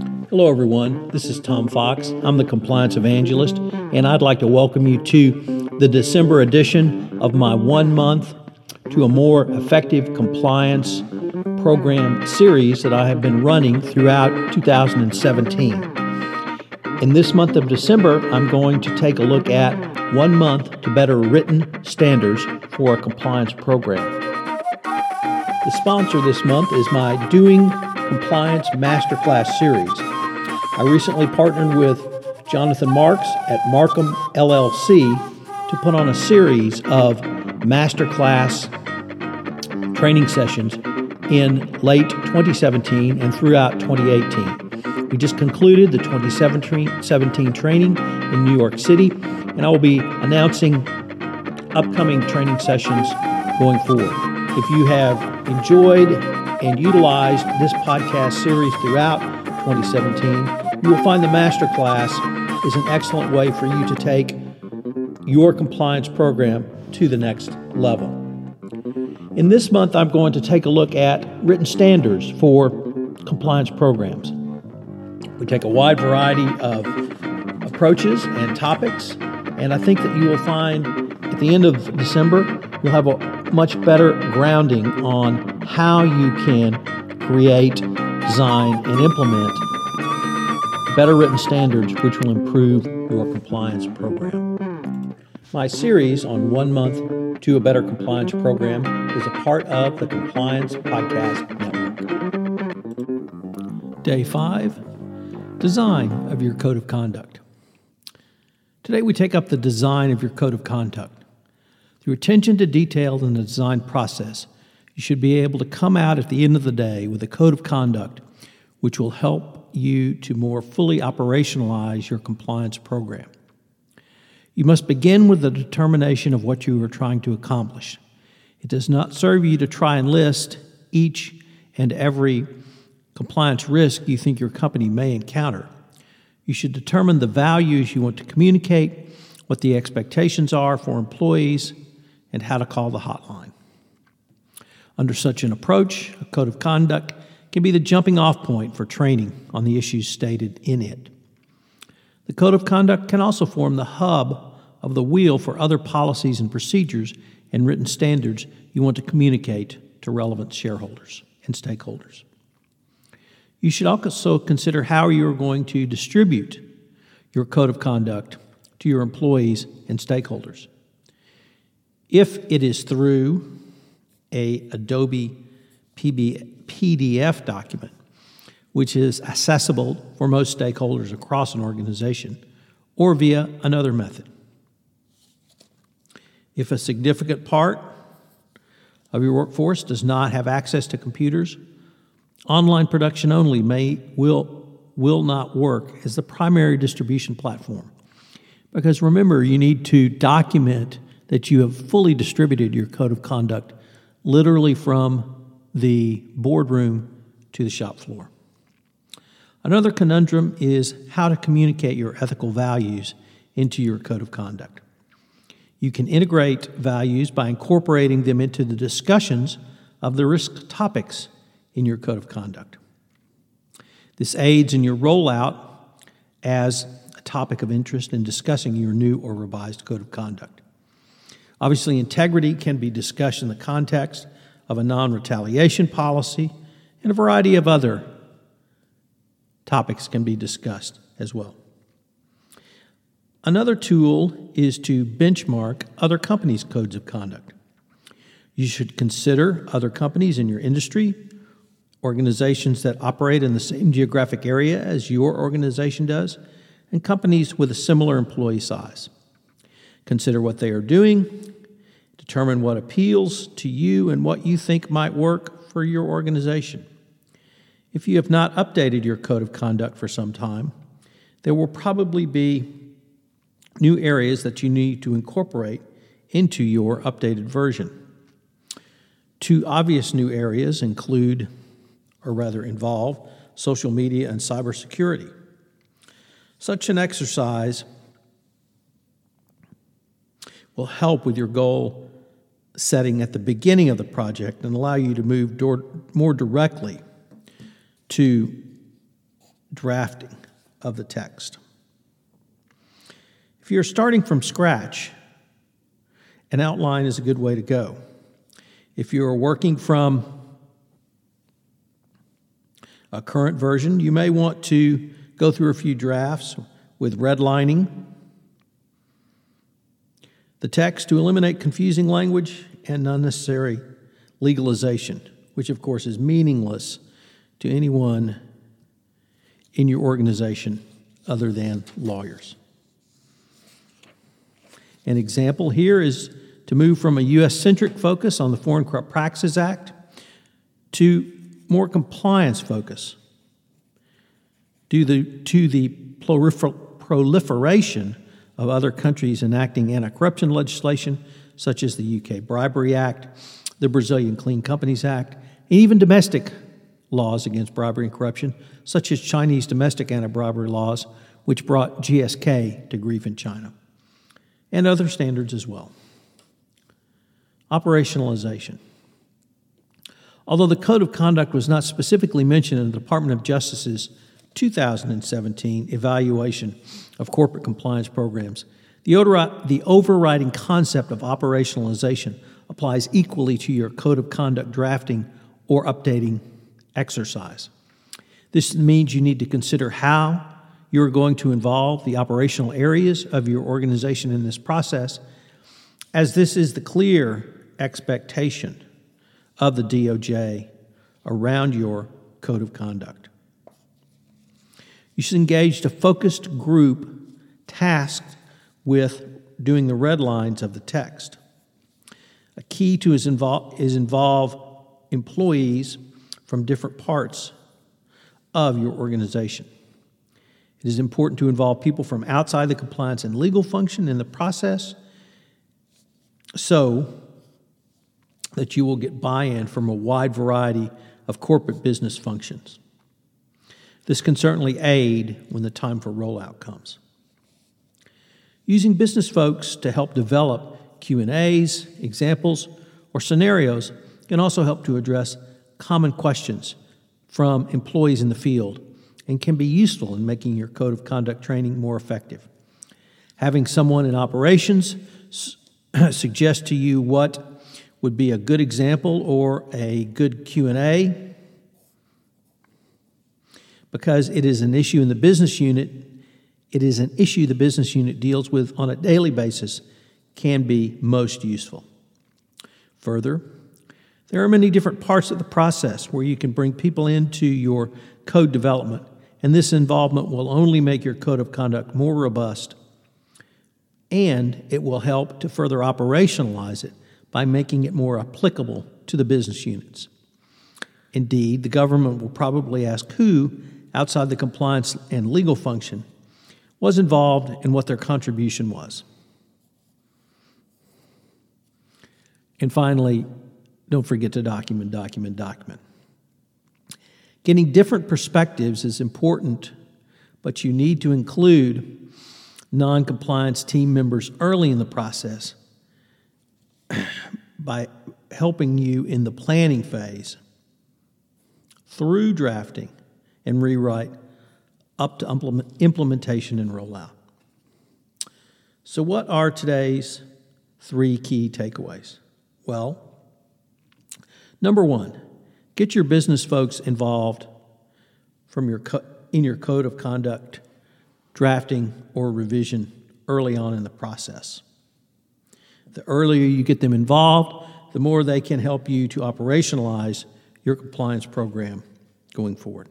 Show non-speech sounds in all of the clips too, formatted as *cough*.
Hello, everyone. This is Tom Fox. I'm the Compliance Evangelist, and I'd like to welcome you to the December edition of my one month to a more effective compliance program series that I have been running throughout 2017. In this month of December, I'm going to take a look at one month to better written standards for a compliance program. The sponsor this month is my Doing Compliance Masterclass series. I recently partnered with Jonathan Marks at Markham LLC to put on a series of masterclass training sessions in late 2017 and throughout 2018. We just concluded the 2017 training in New York City, and I will be announcing upcoming training sessions going forward. If you have enjoyed and utilized this podcast series throughout 2017, you will find the masterclass is an excellent way for you to take your compliance program to the next level. In this month, I'm going to take a look at written standards for compliance programs. We take a wide variety of approaches and topics, and I think that you will find at the end of December, you'll have a much better grounding on how you can create, design, and implement better written standards which will improve your compliance program. My series on one month to a better compliance program is a part of the Compliance Podcast Network. Day 5 Design of your Code of Conduct. Today we take up the design of your Code of Conduct. Through attention to detail in the design process, you should be able to come out at the end of the day with a code of conduct which will help you to more fully operationalize your compliance program. You must begin with the determination of what you are trying to accomplish. It does not serve you to try and list each and every compliance risk you think your company may encounter. You should determine the values you want to communicate, what the expectations are for employees, and how to call the hotline. Under such an approach, a code of conduct can be the jumping off point for training on the issues stated in it. The code of conduct can also form the hub of the wheel for other policies and procedures and written standards you want to communicate to relevant shareholders and stakeholders. You should also consider how you are going to distribute your code of conduct to your employees and stakeholders. If it is through a Adobe PB, PDF document, which is accessible for most stakeholders across an organization, or via another method. If a significant part of your workforce does not have access to computers, online production only may will will not work as the primary distribution platform. Because remember, you need to document that you have fully distributed your code of conduct literally from the boardroom to the shop floor. Another conundrum is how to communicate your ethical values into your code of conduct. You can integrate values by incorporating them into the discussions of the risk topics in your code of conduct. This aids in your rollout as a topic of interest in discussing your new or revised code of conduct. Obviously, integrity can be discussed in the context of a non retaliation policy, and a variety of other topics can be discussed as well. Another tool is to benchmark other companies' codes of conduct. You should consider other companies in your industry, organizations that operate in the same geographic area as your organization does, and companies with a similar employee size. Consider what they are doing, determine what appeals to you and what you think might work for your organization. If you have not updated your code of conduct for some time, there will probably be new areas that you need to incorporate into your updated version. Two obvious new areas include, or rather involve, social media and cybersecurity. Such an exercise will help with your goal setting at the beginning of the project and allow you to move door, more directly to drafting of the text. If you're starting from scratch, an outline is a good way to go. If you're working from a current version, you may want to go through a few drafts with redlining the text to eliminate confusing language and unnecessary legalization, which of course is meaningless to anyone in your organization other than lawyers. An example here is to move from a U.S. centric focus on the Foreign Corrupt Practices Act to more compliance focus due to the proliferation of other countries enacting anti corruption legislation, such as the UK Bribery Act, the Brazilian Clean Companies Act, and even domestic laws against bribery and corruption, such as Chinese domestic anti bribery laws, which brought GSK to grief in China, and other standards as well. Operationalization. Although the Code of Conduct was not specifically mentioned in the Department of Justice's 2017 evaluation of corporate compliance programs, the, the overriding concept of operationalization applies equally to your Code of Conduct drafting or updating exercise. This means you need to consider how you're going to involve the operational areas of your organization in this process, as this is the clear expectation of the DOJ around your code of conduct. You should engage a focused group tasked with doing the red lines of the text. A key to is involve, is involve employees from different parts of your organization. It is important to involve people from outside the compliance and legal function in the process so that you will get buy in from a wide variety of corporate business functions. This can certainly aid when the time for rollout comes. Using business folks to help develop Q&As, examples, or scenarios can also help to address common questions from employees in the field and can be useful in making your code of conduct training more effective. Having someone in operations *clears throat* suggest to you what would be a good example or a good Q&A because it is an issue in the business unit it is an issue the business unit deals with on a daily basis can be most useful. Further, there are many different parts of the process where you can bring people into your code development, and this involvement will only make your code of conduct more robust, and it will help to further operationalize it by making it more applicable to the business units. Indeed, the government will probably ask who, outside the compliance and legal function, was involved and what their contribution was. And finally, don't forget to document, document, document. Getting different perspectives is important, but you need to include non compliance team members early in the process *clears throat* by helping you in the planning phase through drafting and rewrite up to implementation and rollout. So, what are today's three key takeaways? Well, Number one, get your business folks involved from your co- in your code of conduct drafting or revision early on in the process. The earlier you get them involved, the more they can help you to operationalize your compliance program going forward.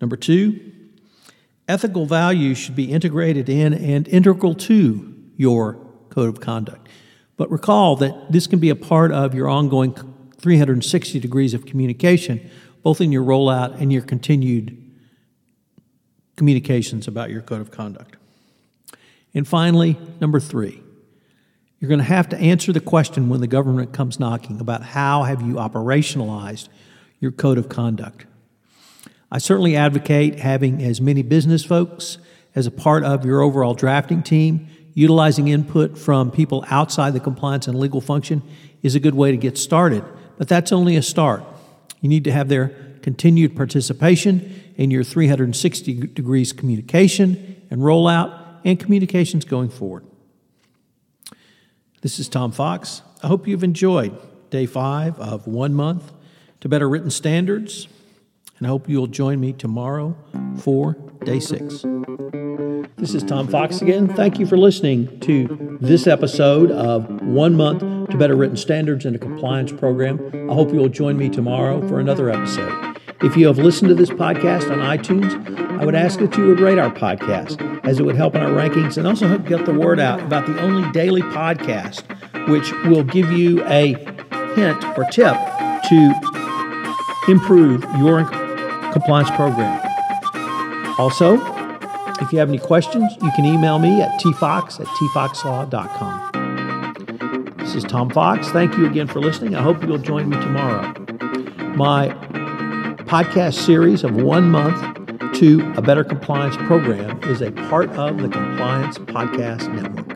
Number two, ethical values should be integrated in and integral to your code of conduct. But recall that this can be a part of your ongoing 360 degrees of communication, both in your rollout and your continued communications about your code of conduct. And finally, number three, you're going to have to answer the question when the government comes knocking about how have you operationalized your code of conduct. I certainly advocate having as many business folks as a part of your overall drafting team. Utilizing input from people outside the compliance and legal function is a good way to get started, but that's only a start. You need to have their continued participation in your 360 degrees communication and rollout and communications going forward. This is Tom Fox. I hope you've enjoyed day five of one month to better written standards, and I hope you'll join me tomorrow for day six. This is Tom Fox again. Thank you for listening to this episode of One Month to Better Written Standards in a Compliance Program. I hope you'll join me tomorrow for another episode. If you have listened to this podcast on iTunes, I would ask that you would rate our podcast, as it would help in our rankings and also help get the word out about the only daily podcast which will give you a hint or tip to improve your compliance program. Also, if you have any questions, you can email me at tfox at tfoxlaw.com. This is Tom Fox. Thank you again for listening. I hope you'll join me tomorrow. My podcast series of one month to a better compliance program is a part of the Compliance Podcast Network.